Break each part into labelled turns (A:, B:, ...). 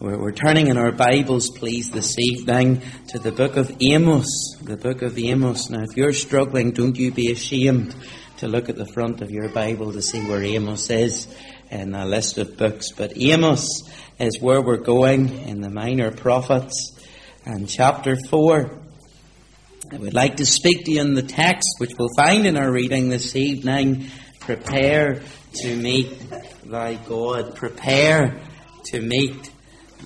A: We're, turning in our Bibles, please, this evening to the book of Amos. The book of Amos. Now, if you're struggling, don't you be ashamed to look at the front of your Bible to see where Amos is in a list of books. But Amos is where we're going in the Minor Prophets and chapter 4. I would like to speak to you in the text, which we'll find in our reading this evening. Prepare to meet thy God. Prepare to meet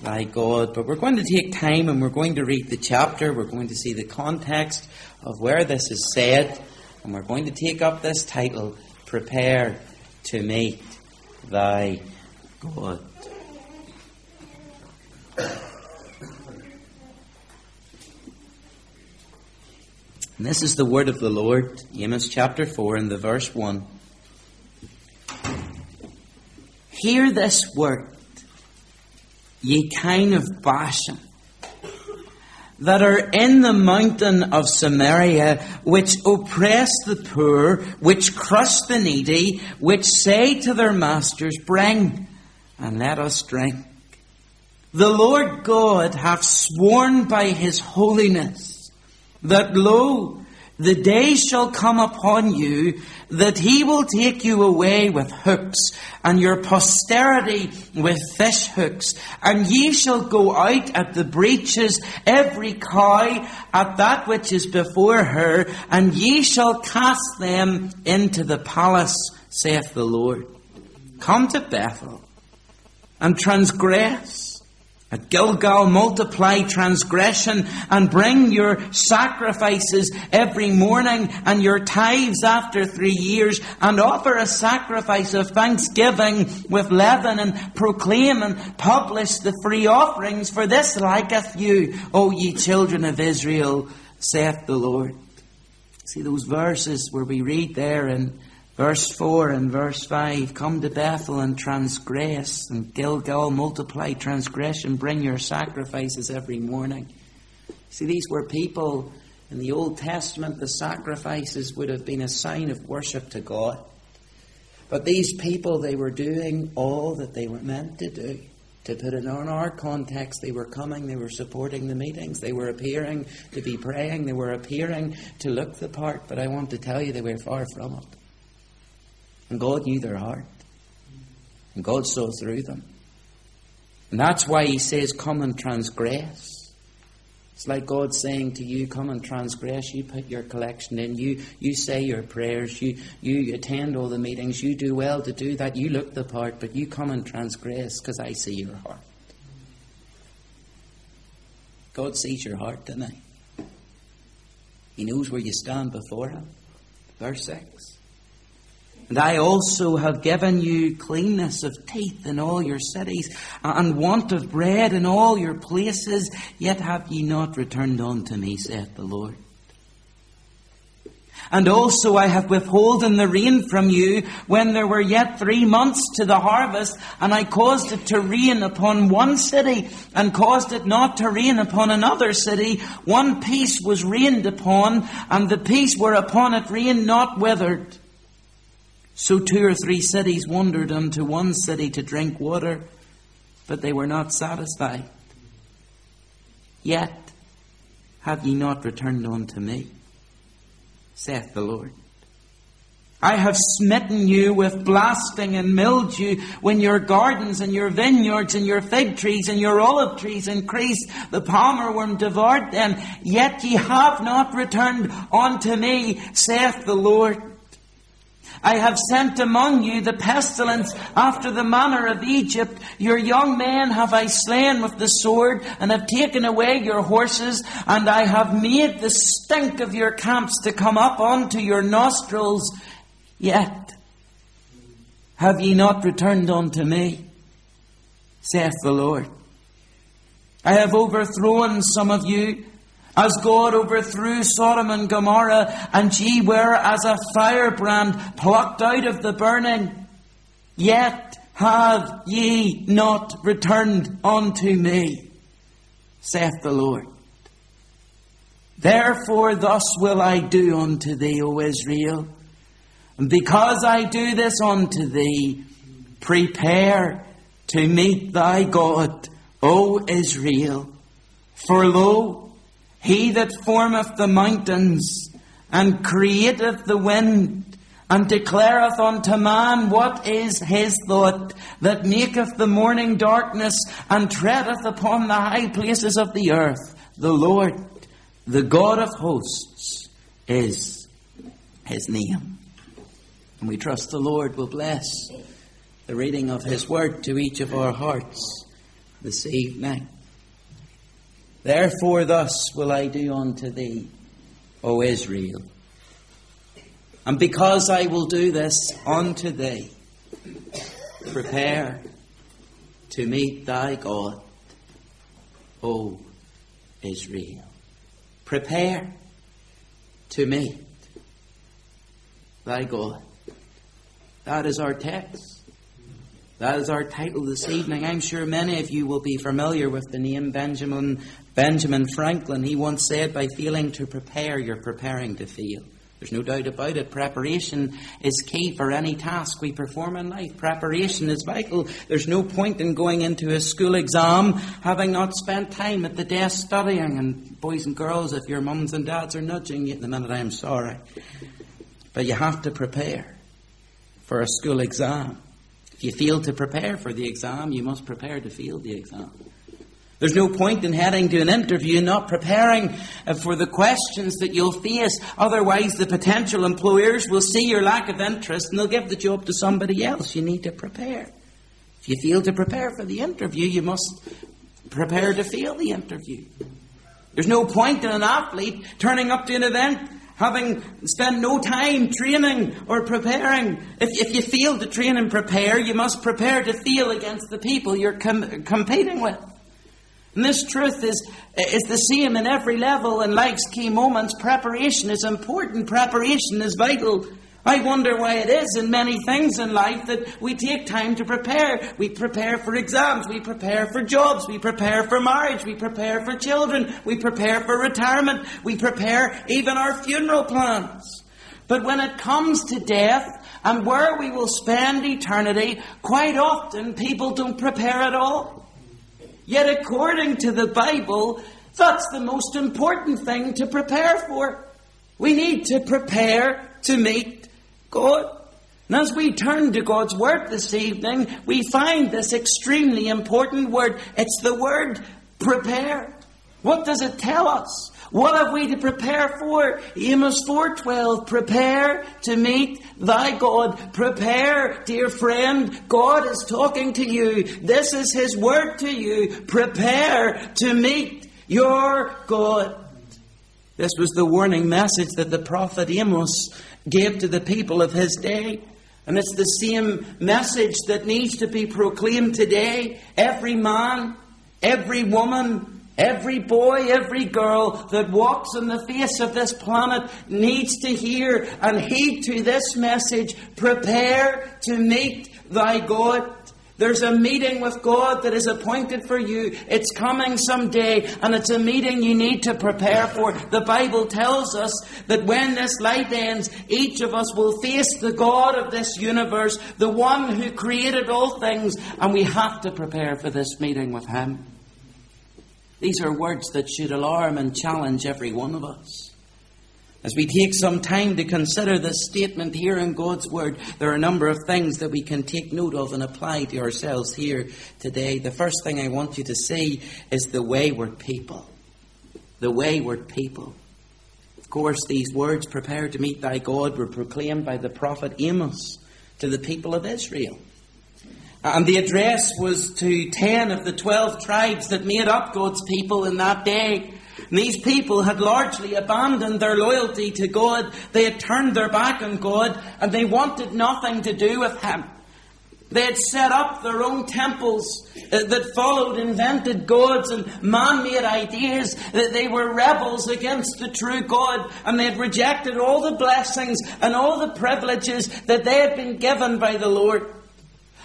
A: by God. But we're going to take time and we're going to read the chapter. We're going to see the context of where this is said. And we're going to take up this title, Prepare to Meet Thy God. And this is the word of the Lord, Amos chapter 4 and the verse 1. Hear this word ye kine of Bashan, that are in the mountain of Samaria, which oppress the poor, which crush the needy, which say to their masters, Bring, and let us drink. The Lord God hath sworn by his holiness that, lo, the day shall come upon you that he will take you away with hooks, and your posterity with fish hooks, and ye shall go out at the breaches, every cow at that which is before her, and ye shall cast them into the palace, saith the Lord. Come to Bethel, and transgress at Gilgal, multiply transgression and bring your sacrifices every morning and your tithes after three years and offer a sacrifice of thanksgiving with leaven and proclaim and publish the free offerings for this liketh you, O ye children of Israel, saith the Lord. See those verses where we read there in Verse 4 and verse 5 Come to Bethel and transgress, and Gilgal multiply transgression, bring your sacrifices every morning. See, these were people in the Old Testament, the sacrifices would have been a sign of worship to God. But these people, they were doing all that they were meant to do. To put it on our context, they were coming, they were supporting the meetings, they were appearing to be praying, they were appearing to look the part, but I want to tell you they were far from it. And God knew their heart. And God saw through them. And that's why He says, Come and transgress. It's like God saying to you, Come and transgress. You put your collection in. You, you say your prayers. You, you attend all the meetings. You do well to do that. You look the part, but you come and transgress because I see your heart. God sees your heart tonight. He knows where you stand before Him. Verse 6. And I also have given you cleanness of teeth in all your cities, and want of bread in all your places, yet have ye not returned unto me, saith the Lord. And also I have withholden the rain from you when there were yet three months to the harvest, and I caused it to rain upon one city, and caused it not to rain upon another city. One piece was rained upon, and the piece whereupon it rained not withered. So two or three cities wandered unto one city to drink water, but they were not satisfied. Yet have ye not returned unto me, saith the Lord. I have smitten you with blasting and mildew when your gardens and your vineyards and your fig trees and your olive trees increased. The palmer worm devoured them. Yet ye have not returned unto me, saith the Lord. I have sent among you the pestilence after the manner of Egypt. Your young men have I slain with the sword, and have taken away your horses, and I have made the stink of your camps to come up unto your nostrils. Yet have ye not returned unto me, saith the Lord. I have overthrown some of you as God overthrew Sodom and Gomorrah, and ye were as a firebrand plucked out of the burning, yet have ye not returned unto me, saith the Lord. Therefore, thus will I do unto thee, O Israel. And because I do this unto thee, prepare to meet thy God O Israel, for lo, he that formeth the mountains and createth the wind and declareth unto man what is his thought, that maketh the morning darkness and treadeth upon the high places of the earth. The Lord, the God of hosts, is his name. And we trust the Lord will bless the reading of his word to each of our hearts this evening. Therefore, thus will I do unto thee, O Israel. And because I will do this unto thee, prepare to meet thy God, O Israel. Prepare to meet thy God. That is our text. That is our title this evening. I'm sure many of you will be familiar with the name Benjamin Benjamin Franklin. He once said, by failing to prepare, you're preparing to fail. There's no doubt about it. Preparation is key for any task we perform in life. Preparation is vital. There's no point in going into a school exam having not spent time at the desk studying. And boys and girls, if your mums and dads are nudging you at the minute, I'm sorry. But you have to prepare for a school exam. If you fail to prepare for the exam, you must prepare to fail the exam. There's no point in heading to an interview not preparing uh, for the questions that you'll face. Otherwise, the potential employers will see your lack of interest and they'll give the job to somebody else. You need to prepare. If you fail to prepare for the interview, you must prepare to fail the interview. There's no point in an athlete turning up to an event having spent no time training or preparing. If, if you fail to train and prepare, you must prepare to fail against the people you're com- competing with. And this truth is, is the same in every level in life's key moments. Preparation is important, preparation is vital. I wonder why it is in many things in life that we take time to prepare. We prepare for exams, we prepare for jobs, we prepare for marriage, we prepare for children, we prepare for retirement, we prepare even our funeral plans. But when it comes to death and where we will spend eternity, quite often people don't prepare at all. Yet according to the Bible, that's the most important thing to prepare for. We need to prepare to meet God. And as we turn to God's Word this evening, we find this extremely important word. It's the word prepare. What does it tell us? What have we to prepare for? Amos 4:12 Prepare to meet thy God. Prepare, dear friend. God is talking to you. This is his word to you. Prepare to meet your God. This was the warning message that the prophet Amos gave to the people of his day. And it's the same message that needs to be proclaimed today. Every man, every woman, every boy, every girl that walks on the face of this planet needs to hear and heed to this message. Prepare to meet thy God. There's a meeting with God that is appointed for you. It's coming someday, and it's a meeting you need to prepare for. The Bible tells us that when this life ends, each of us will face the God of this universe, the one who created all things, and we have to prepare for this meeting with Him. These are words that should alarm and challenge every one of us. As we take some time to consider this statement here in God's Word, there are a number of things that we can take note of and apply to ourselves here today. The first thing I want you to see is the wayward people. The wayward people. Of course, these words, prepare to meet thy God, were proclaimed by the prophet Amos to the people of Israel. And the address was to ten of the twelve tribes that made up God's people in that day. These people had largely abandoned their loyalty to God. They had turned their back on God and they wanted nothing to do with Him. They had set up their own temples uh, that followed invented gods and man made ideas. That they were rebels against the true God and they had rejected all the blessings and all the privileges that they had been given by the Lord.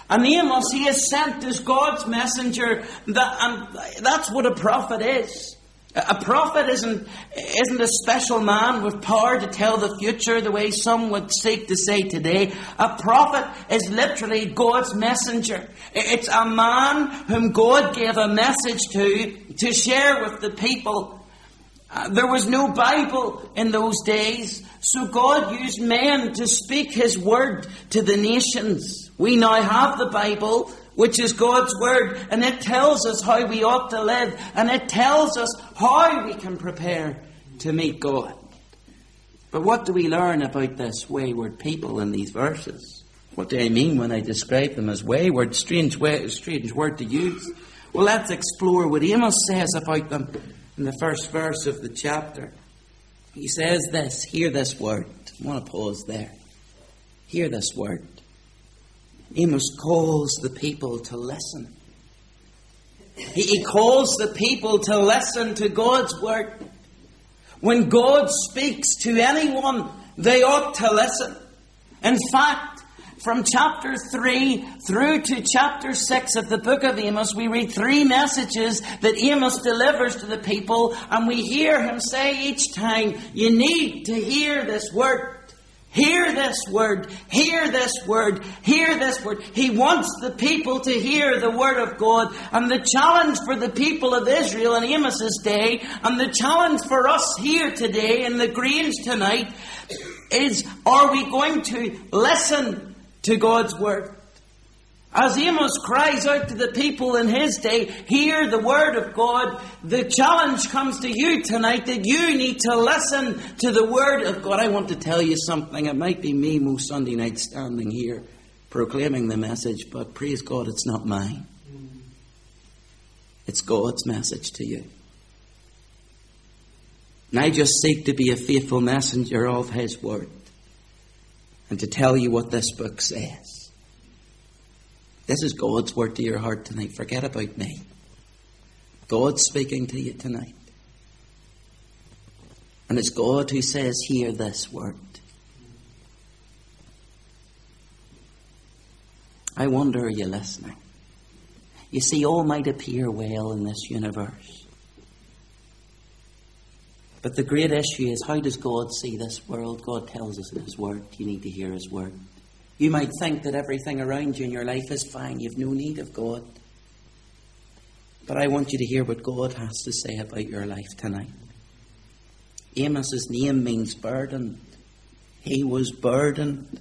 A: And Amos, he is sent as God's messenger, that, and that's what a prophet is. A prophet isn't, isn't a special man with power to tell the future the way some would seek to say today. A prophet is literally God's messenger. It's a man whom God gave a message to, to share with the people. Uh, there was no Bible in those days, so God used men to speak His word to the nations. We now have the Bible, which is God's Word, and it tells us how we ought to live, and it tells us how we can prepare to meet God. But what do we learn about this wayward people in these verses? What do I mean when I describe them as wayward? Strange, way, strange word to use. Well, let's explore what Amos says about them in the first verse of the chapter. He says this, hear this word. I want to pause there. Hear this word. Amos calls the people to listen. He, calls the people to listen to God's word. When God speaks to anyone, they ought to listen. In fact, from chapter 3 through to chapter 6 of the book of Amos, we read three messages that Amos delivers to the people, and we hear him say each time, You need to hear this word. Hear this word, hear this word, hear this word. He wants the people to hear the word of God. And the challenge for the people of Israel in Amos's day, and the challenge for us here today in the Greens tonight, is are we going to listen to God's word? As Amos cries out to the people in his day, hear the word of God, the challenge comes to you tonight that you need to listen to the word of God. I want to tell you something. It might be me most Sunday night standing here proclaiming the message, but praise God, it's not mine. It's God's message to you. And I just seek to be a faithful messenger of His word and to tell you what this book says. This is God's word to your heart tonight. Forget about me. God's speaking to you tonight. And it's God who says, Hear this word. I wonder, are you listening? You see, all might appear well in this universe. But the great issue is how does God see this world? God tells us in His Word. You need to hear His Word. You might think that everything around you in your life is fine. You've no need of God. But I want you to hear what God has to say about your life tonight. Amos's name means burdened. He was burdened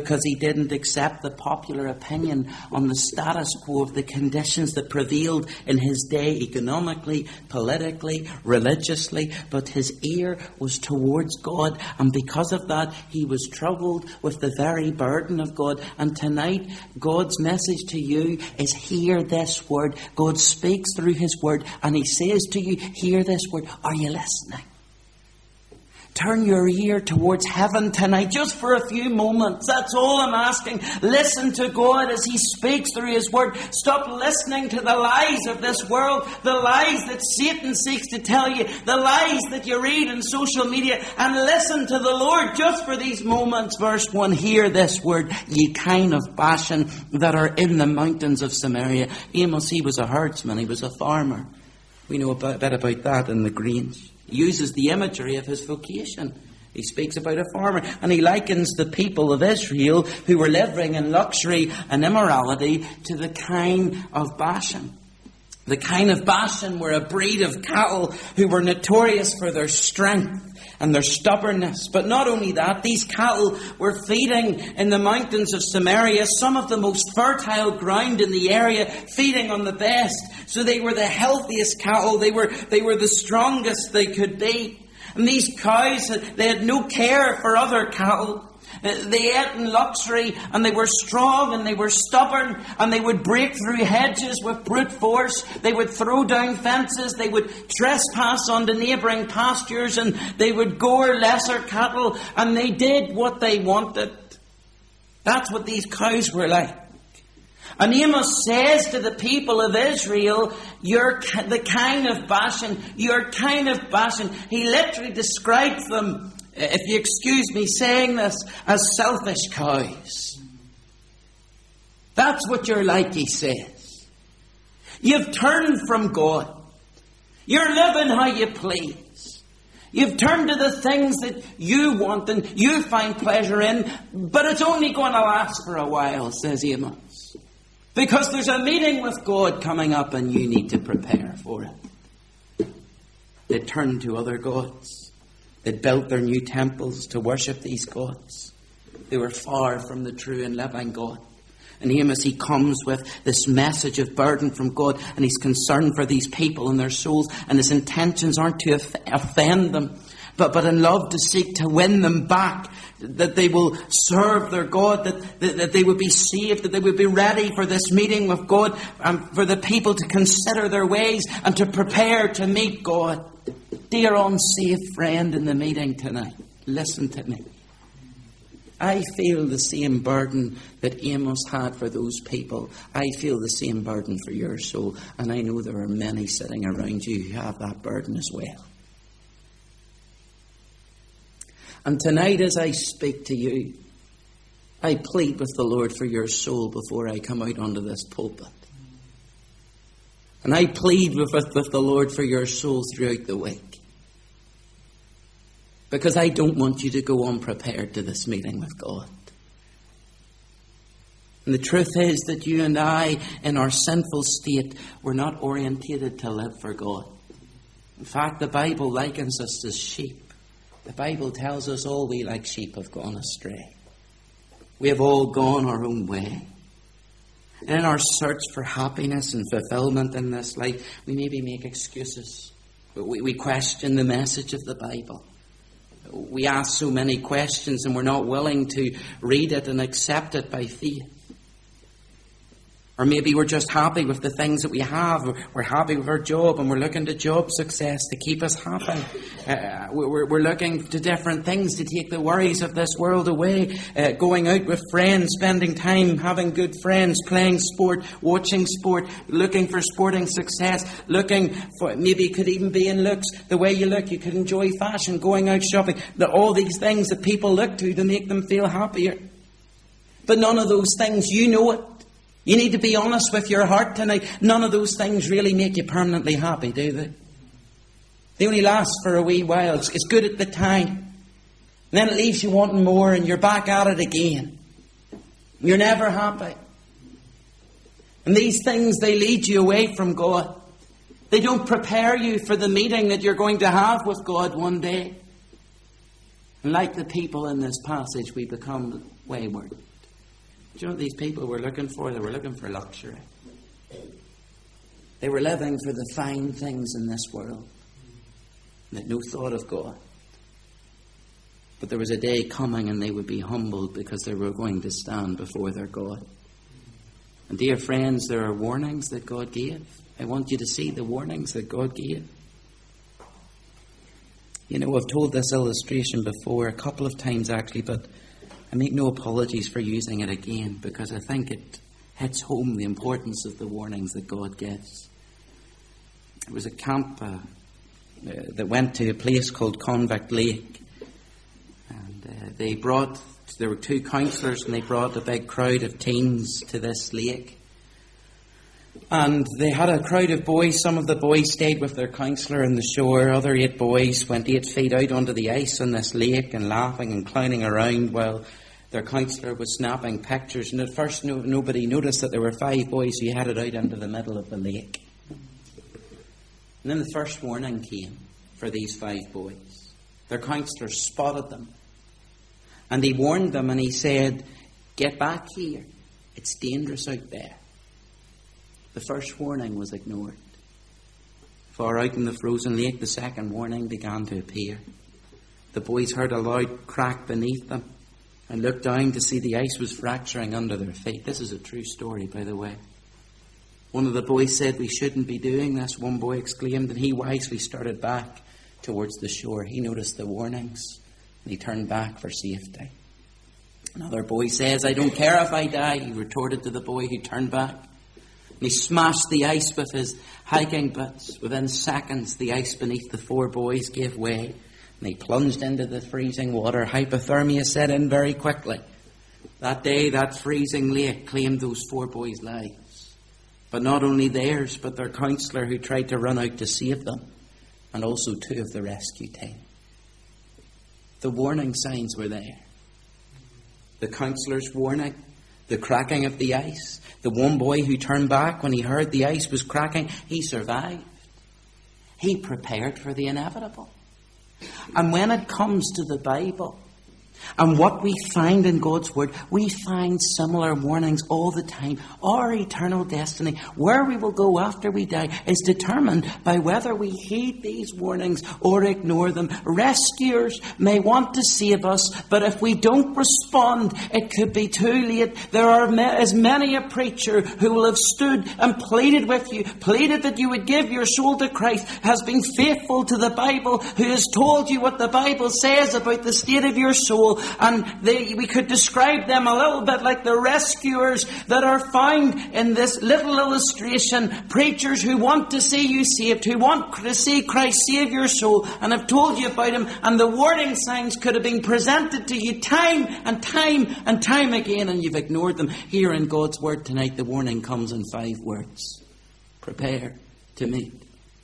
A: because he didn't accept the popular opinion on the status quo of the conditions that prevailed in his day economically, politically, religiously, but his ear was towards God, and because of that, he was troubled with the very burden of God. And tonight, God's message to you is hear this word. God speaks through his word, and he says to you, Hear this word. Are you listening? Turn your ear towards heaven tonight, just for a few moments. That's all I'm asking. Listen to God as He speaks through His Word. Stop listening to the lies of this world, the lies that Satan seeks to tell you, the lies that you read in social media, and listen to the Lord just for these moments. Verse 1 Hear this word, ye kine of Bashan that are in the mountains of Samaria. Amos, he was a herdsman, he was a farmer. We know a bit about that in the Greens uses the imagery of his vocation. He speaks about a farmer and he likens the people of Israel who were living in luxury and immorality to the kine of Bashan. The kine of Bashan were a breed of cattle who were notorious for their strength and their stubbornness. But not only that, these cattle were feeding in the mountains of Samaria, some of the most fertile ground in the area, feeding on the best. So they were the healthiest cattle, they were, they were the strongest they could be. And these cows, they had no care for other cattle. They ate in luxury and they were strong and they were stubborn and they would break through hedges with brute force. They would throw down fences. They would trespass onto neighbouring pastures and they would gore lesser cattle and they did what they wanted. That's what these cows were like. And Amos says to the people of Israel, You're the kine of Bashan, you're kine of Bashan. He literally describes them if you excuse me saying this, as selfish cows. That's what you're like, he says. You've turned from God. You're living how you please. You've turned to the things that you want and you find pleasure in, but it's only going to last for a while, says Amos. Because there's a meeting with God coming up and you need to prepare for it. They turn to other gods. They built their new temples to worship these gods. They were far from the true and living God. And Amos, he comes with this message of burden from God, and he's concerned for these people and their souls, and his intentions aren't to offend them, but, but in love to seek to win them back, that they will serve their God, that, that, that they would be saved, that they would be ready for this meeting with God, and for the people to consider their ways and to prepare to meet God. Dear unsaved friend in the meeting tonight, listen to me. I feel the same burden that Amos had for those people. I feel the same burden for your soul, and I know there are many sitting around you who have that burden as well. And tonight, as I speak to you, I plead with the Lord for your soul before I come out onto this pulpit. And I plead with, with, with the Lord for your soul throughout the week. Because I don't want you to go unprepared to this meeting with God. And the truth is that you and I, in our sinful state, we're not orientated to live for God. In fact, the Bible likens us to sheep. The Bible tells us all we like sheep have gone astray. We have all gone our own way. And in our search for happiness and fulfillment in this life, we maybe make excuses. We, we question the message of the Bible we ask so many questions and we're not willing to read it and accept it by faith. Or maybe we're just happy with the things that we have. We're happy with our job and we're looking to job success to keep us happy. Uh, we're, we're, looking to different things to take the worries of this world away. Uh, going out with friends, spending time, having good friends, playing sport, watching sport, looking for sporting success, looking for, maybe it could even be in looks. The way you look, you could enjoy fashion, going out shopping. The, all these things that people look to to make them feel happier. But none of those things, you know it. You need to be honest with your heart tonight. None of those things really make you permanently happy, do they? They only last for a wee while. It's, good at the time. And then it leaves you wanting more and you're back at it again. You're never happy. And these things, they lead you away from God. They don't prepare you for the meeting that you're going to have with God one day. And like the people in this passage, we become wayward. Do you know what these people were looking for? They were looking for luxury. They were living for the fine things in this world. They had no thought of God. But there was a day coming and they would be humbled because they were going to stand before their God. And dear friends, there are warnings that God gave. I want you to see the warnings that God gave. You know, I've told this illustration before a couple of times actually, but I make no apologies for using it again because I think it hits home the importance of the warnings that God gives. It was a camp uh, uh, that went to a place called Convict Lake, and uh, they brought. There were two counsellors, and they brought a big crowd of teens to this lake. And they had a crowd of boys. Some of the boys stayed with their counsellor on the shore. Other eight boys went eight feet out onto the ice on this lake and laughing and clowning around while their counsellor was snapping pictures, and at first no, nobody noticed that there were five boys who headed out into the middle of the lake. And then the first warning came for these five boys. Their counsellor spotted them, and he warned them and he said, Get back here. It's dangerous out there. The first warning was ignored. Far out in the frozen lake, the second warning began to appear. The boys heard a loud crack beneath them and looked down to see the ice was fracturing under their feet. This is a true story, by the way. One of the boys said, We shouldn't be doing this, one boy exclaimed, and he wisely started back towards the shore. He noticed the warnings and he turned back for safety. Another boy says, I don't care if I die, he retorted to the boy who turned back. And he smashed the ice with his hiking boots. Within seconds, the ice beneath the four boys gave way and they plunged into the freezing water. Hypothermia set in very quickly. That day, that freezing lake claimed those four boys' lives. But not only theirs, but their counselor who tried to run out to save them, and also two of the rescue team. The warning signs were there. The counselor's warning, the cracking of the ice, the one boy who turned back when he heard the ice was cracking, he survived. He prepared for the inevitable. And when it comes to the Bible, and what we find in God's Word, we find similar warnings all the time. Our eternal destiny, where we will go after we die, is determined by whether we heed these warnings or ignore them. Rescuers may want to save us, but if we don't respond, it could be too late. There are as many a preacher who will have stood and pleaded with you, pleaded that you would give your soul to Christ, has been faithful to the Bible, who has told you what the Bible says about the state of your soul and they, we could describe them a little bit like the rescuers that are found in this little illustration. Preachers who want to see you saved, who want to see Christ save your soul, and have told you about Him, and the warning signs could have been presented to you time and time and time again, and you've ignored them. Here in God's Word tonight, the warning comes in five words Prepare to meet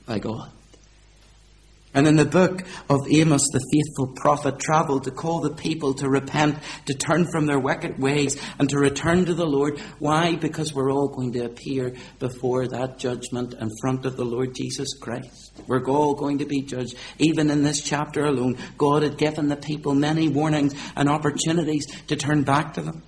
A: by God. And in the book of Amos, the faithful prophet traveled to call the people to repent, to turn from their wicked ways, and to return to the Lord. Why? Because we're all going to appear before that judgment in front of the Lord Jesus Christ. We're all going to be judged. Even in this chapter alone, God had given the people many warnings and opportunities to turn back to them.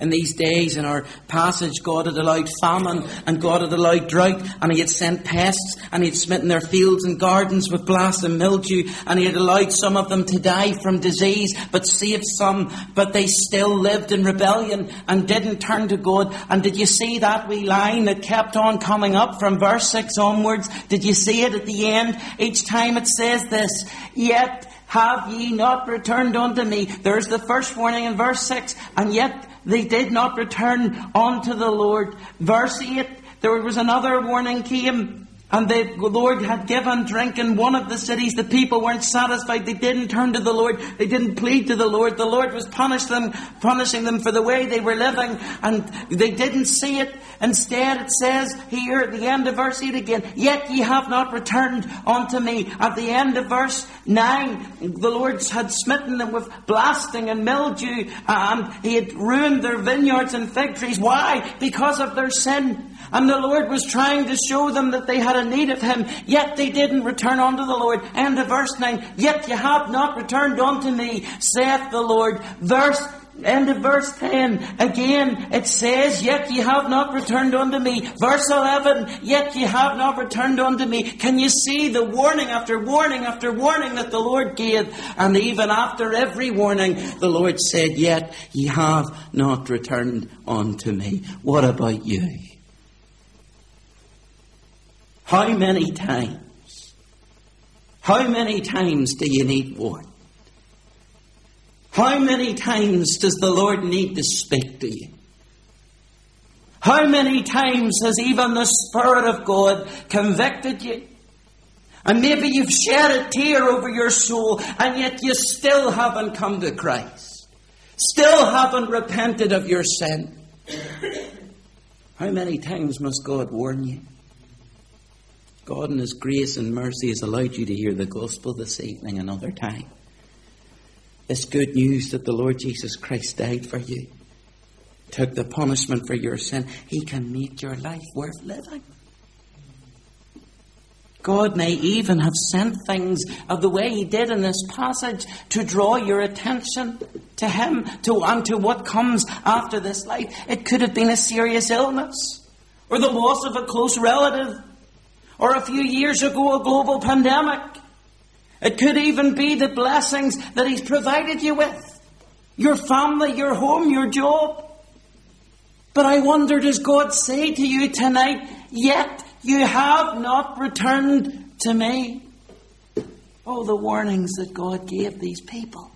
A: In these days, in our passage, God had allowed famine and God had allowed drought and He had sent pests and He had smitten their fields and gardens with blast and mildew and He had allowed some of them to die from disease but saved some, but they still lived in rebellion and didn't turn to God. And did you see that wee line that kept on coming up from verse 6 onwards? Did you see it at the end? Each time it says this, yet have ye not returned unto me? There's the first warning in verse 6, and yet they did not return unto the Lord. Verse 8, there was another warning came and the Lord had given drink in one of the cities. The people weren't satisfied. They didn't turn to the Lord. They didn't plead to the Lord. The Lord was punish them, punishing them for the way they were living, and they didn't see it. Instead, it says here at the end of verse 8 again, Yet ye have not returned unto me. At the end of verse 9, the Lord had smitten them with blasting and mildew, and He had ruined their vineyards and fig trees. Why? Because of their sin. And the Lord was trying to show them that they had a need of Him, yet they didn't return unto the Lord. And of verse 9. Yet ye have not returned unto me, saith the Lord. Verse End of verse 10. Again, it says, Yet ye have not returned unto me. Verse 11, Yet ye have not returned unto me. Can you see the warning after warning after warning that the Lord gave? And even after every warning, the Lord said, Yet ye have not returned unto me. What about you? How many times? How many times do you need warned? How many times does the Lord need to speak to you? How many times has even the Spirit of God convicted you? And maybe you've shed a tear over your soul, and yet you still haven't come to Christ. Still haven't repented of your sin. How many times must God warn you? God in His grace and mercy has allowed you to hear the gospel this evening another time. This good news that the Lord Jesus Christ died for you, took the punishment for your sin. He can make your life worth living. God may even have sent things of the way He did in this passage to draw your attention to Him, to, and to what comes after this life. It could have been a serious illness, or the loss of a close relative, or a few years ago, a global pandemic. It could even be the blessings that He's provided you with your family, your home, your job. But I wonder, does God say to you tonight, yet you have not returned to me? Oh, the warnings that God gave these people.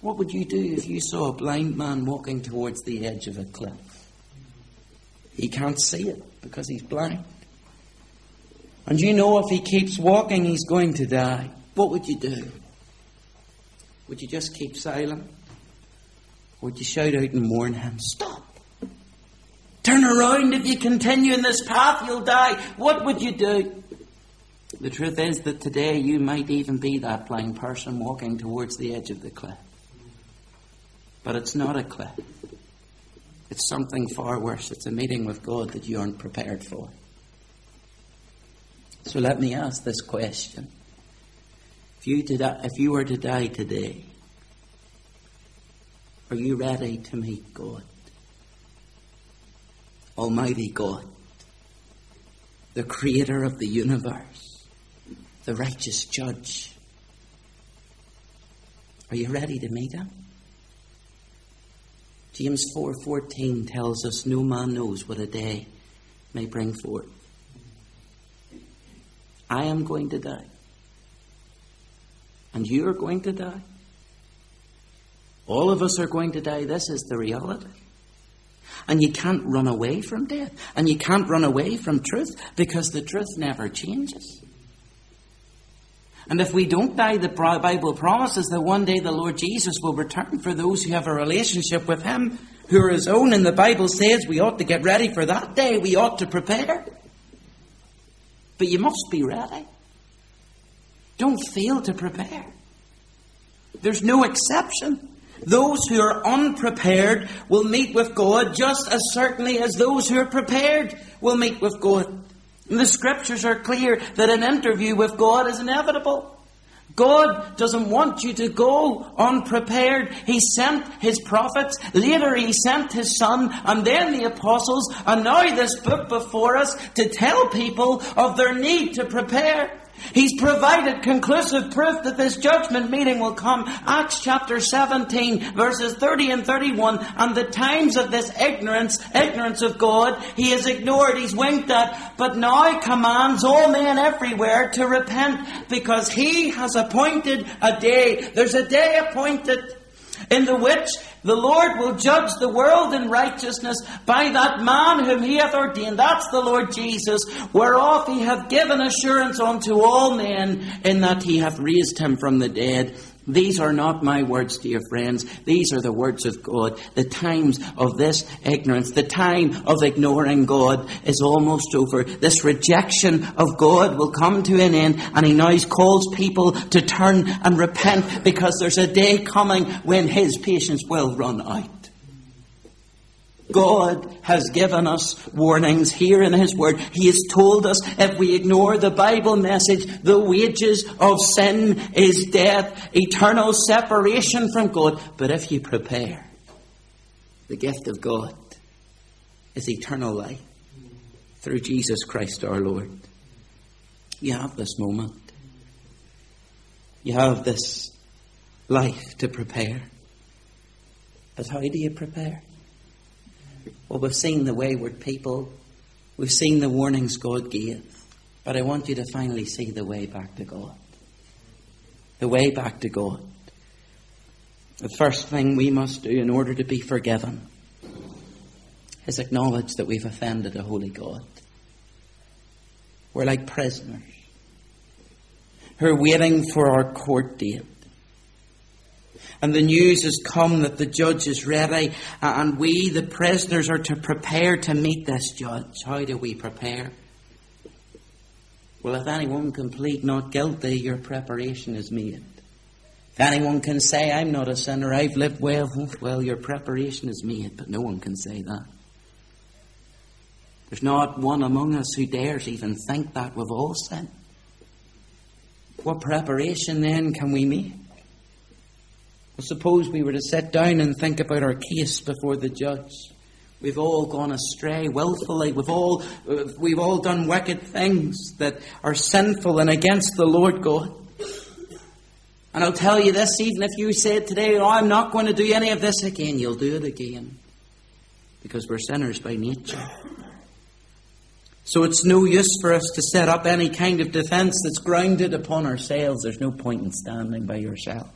A: What would you do if you saw a blind man walking towards the edge of a cliff? He can't see it because he's blind. And you know if he keeps walking, he's going to die. What would you do? Would you just keep silent? Or would you shout out and warn him, Stop! Turn around. If you continue in this path, you'll die. What would you do? The truth is that today you might even be that blind person walking towards the edge of the cliff. But it's not a cliff. It's something far worse. It's a meeting with God that you aren't prepared for. So let me ask this question. If you, did, if you were to die today, are you ready to meet God? Almighty God, the creator of the universe, the righteous judge. Are you ready to meet him? James 4:14 tells us no man knows what a day may bring forth. I am going to die. And you are going to die. All of us are going to die. This is the reality. And you can't run away from death. And you can't run away from truth because the truth never changes. And if we don't die, the Bible promises that one day the Lord Jesus will return for those who have a relationship with Him, who are His own. And the Bible says we ought to get ready for that day. We ought to prepare. But you must be ready. Don't fail to prepare. There's no exception. Those who are unprepared will meet with God just as certainly as those who are prepared will meet with God. The scriptures are clear that an interview with God is inevitable. God doesn't want you to go unprepared. He sent His prophets, later He sent His Son, and then the apostles, and now this book before us to tell people of their need to prepare. He's provided conclusive proof that this judgment meeting will come. Acts chapter 17 verses 30 and 31. And the times of this ignorance, ignorance of God, he has ignored, he's winked at, but now commands all men everywhere to repent because he has appointed a day. There's a day appointed in the which the Lord will judge the world in righteousness by that man whom he hath ordained. That's the Lord Jesus, whereof he hath given assurance unto all men, in that he hath raised him from the dead. These are not my words, dear friends. These are the words of God. The times of this ignorance, the time of ignoring God is almost over. This rejection of God will come to an end, and He now calls people to turn and repent because there's a day coming when His patience will run out. God has given us warnings here in His Word. He has told us if we ignore the Bible message, the wages of sin is death, eternal separation from God. But if you prepare, the gift of God is eternal life through Jesus Christ our Lord. You have this moment. You have this life to prepare. But how do you prepare? Well, we've seen the wayward people. We've seen the warnings God gave. But I want you to finally see the way back to God. The way back to God. The first thing we must do in order to be forgiven is acknowledge that we've offended a holy God. We're like prisoners who are waiting for our court date and the news has come that the judge is ready, uh, and we, the prisoners, are to prepare to meet this judge. How do we prepare? Well, if anyone can plead not guilty, your preparation is made. If anyone can say, I'm not a sinner, I've lived well, well, your preparation is made, but no one can say that. There's not one among us who dares even think that we've all sinned. What preparation then can we make? Suppose we were to sit down and think about our case before the judge. We've all gone astray willfully. We've all, uh, we've all done wicked things that are sinful and against the Lord God. And I'll tell you this, even if you said today, oh, I'm not going to do any of this again, you'll do it again. Because we're sinners by nature. So it's no use for us to set up any kind of defence that's grounded upon ourselves. There's no point in standing by yourself.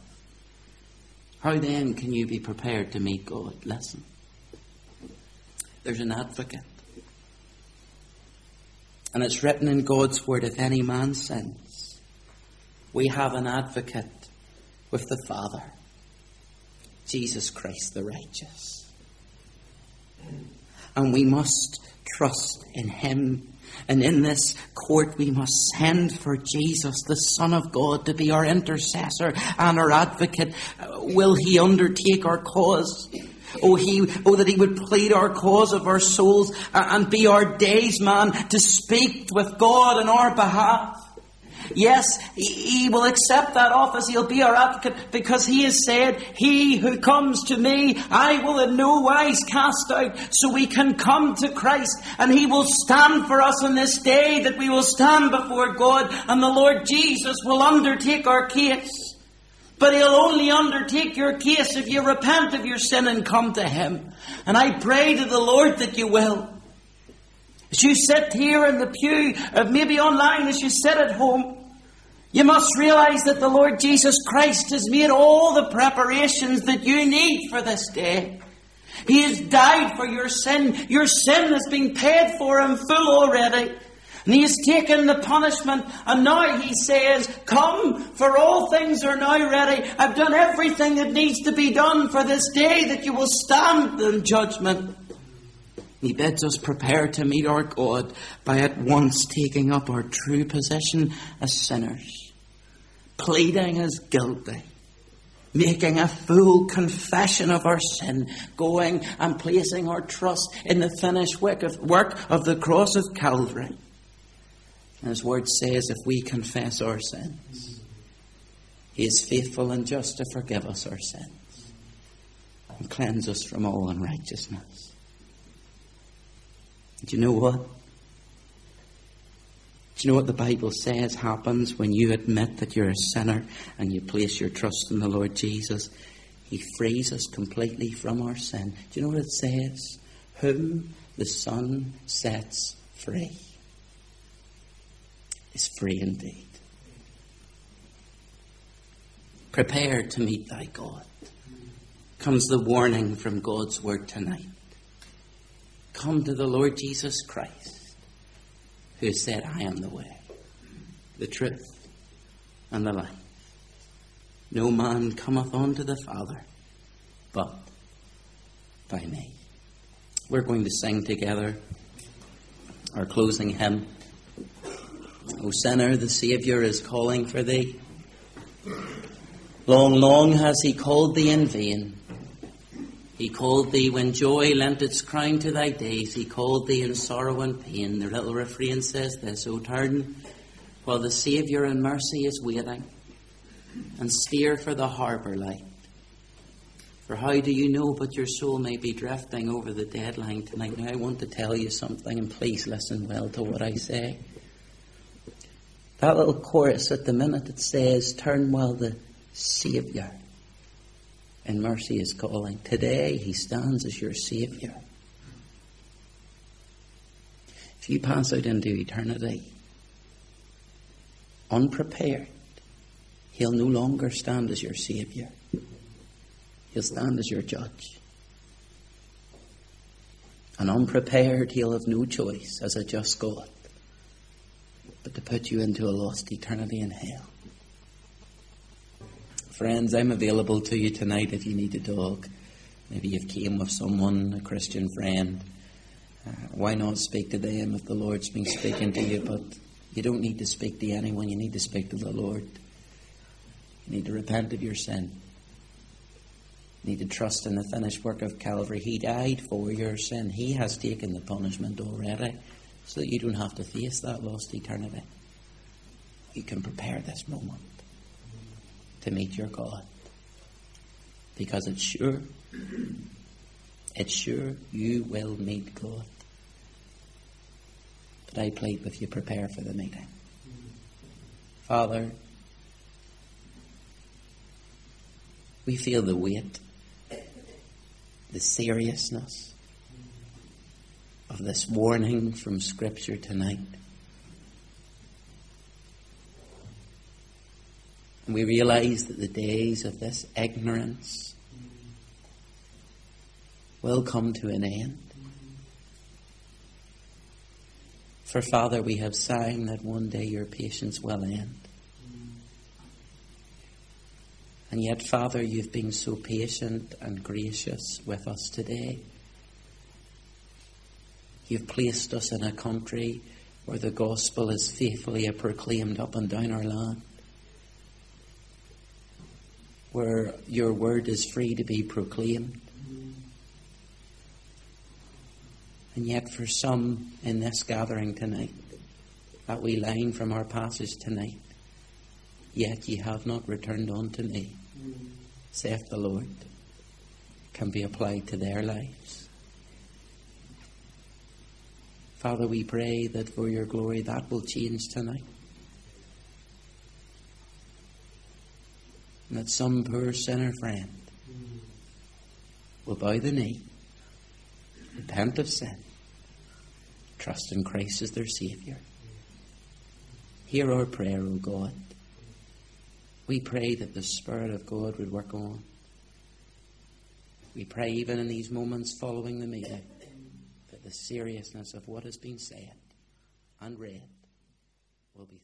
A: How then can you be prepared to meet God? Listen. There's an advocate. And it's written in God's word if any man sins, we have an advocate with the Father, Jesus Christ the righteous. and we must trust in Him. And in this court, we must send for Jesus, the Son of God, to be our intercessor and our advocate. Will He undertake our cause? Oh, he, oh, that he would plead our cause of our souls uh, and be our days man to speak with God on our behalf. Yes, he will accept that office. He'll be our advocate because he has said, He who comes to me, I will in no wise cast out. So we can come to Christ and he will stand for us on this day that we will stand before God and the Lord Jesus will undertake our case. But he'll only undertake your case if you repent of your sin and come to him. And I pray to the Lord that you will. As you sit here in the pew, or maybe online as you sit at home, you must realize that the Lord Jesus Christ has made all the preparations that you need for this day. He has died for your sin. Your sin has been paid for in full already. And he has taken the punishment, and now he says, Come, for all things are now ready. I've done everything that needs to be done for this day that you will stand in judgment. He bids us prepare to meet our God by at once taking up our true position as sinners, pleading as guilty, making a full confession of our sin, going and placing our trust in the finished work of, work of the cross of Calvary. His word says, if we confess our sins, He is faithful and just to forgive us our sins and cleanse us from all unrighteousness. Do you know what? Do you know what the Bible says happens when you admit that you're a sinner and you place your trust in the Lord Jesus? He frees us completely from our sin. Do you know what it says? Whom the Son sets free is free indeed. Prepare to meet thy God. Comes the warning from God's word tonight. Come to the Lord Jesus Christ, who said, I am the way, the truth, and the life. No man cometh unto the Father but by me. We're going to sing together our closing hymn. O sinner, the Saviour is calling for thee. Long, long has he called thee in vain. He called thee when joy lent its crown to thy days. He called thee in sorrow and pain. The little refrain says this, O turn, while the Saviour in mercy is waiting, and steer for the harbour light. For how do you know but your soul may be drifting over the deadline tonight? Now I want to tell you something, and please listen well to what I say. That little chorus at the minute it says, Turn while the Saviour and mercy is calling. Today, He stands as your Savior. If you pass out into eternity unprepared, He'll no longer stand as your Savior. He'll stand as your judge. And unprepared, He'll have no choice as a just God but to put you into a lost eternity in hell. Friends, I'm available to you tonight if you need to talk. Maybe you've came with someone, a Christian friend. Uh, why not speak to them if the Lord's been speaking to you? But you don't need to speak to anyone. You need to speak to the Lord. You need to repent of your sin. You need to trust in the finished work of Calvary. He died for your sin. He has taken the punishment already so that you don't have to face that lost eternity. You can prepare this moment to meet your God. Because it's sure, it's sure you will meet God. But I plead with you, prepare for the meeting. Father, we feel the weight, the seriousness of this warning from Scripture tonight. And we realize that the days of this ignorance will come to an end. For Father, we have sang that one day your patience will end. And yet, Father, you've been so patient and gracious with us today. You've placed us in a country where the gospel is faithfully proclaimed up and down our land. Where your word is free to be proclaimed. And yet, for some in this gathering tonight, that we line from our passage tonight, yet ye have not returned unto me, saith the Lord, can be applied to their lives. Father, we pray that for your glory that will change tonight. That some poor sinner friend will bow the knee, repent of sin, trust in Christ as their Saviour. Hear our prayer, O God. We pray that the Spirit of God would work on. We pray even in these moments following the meeting that the seriousness of what has been said and read will be.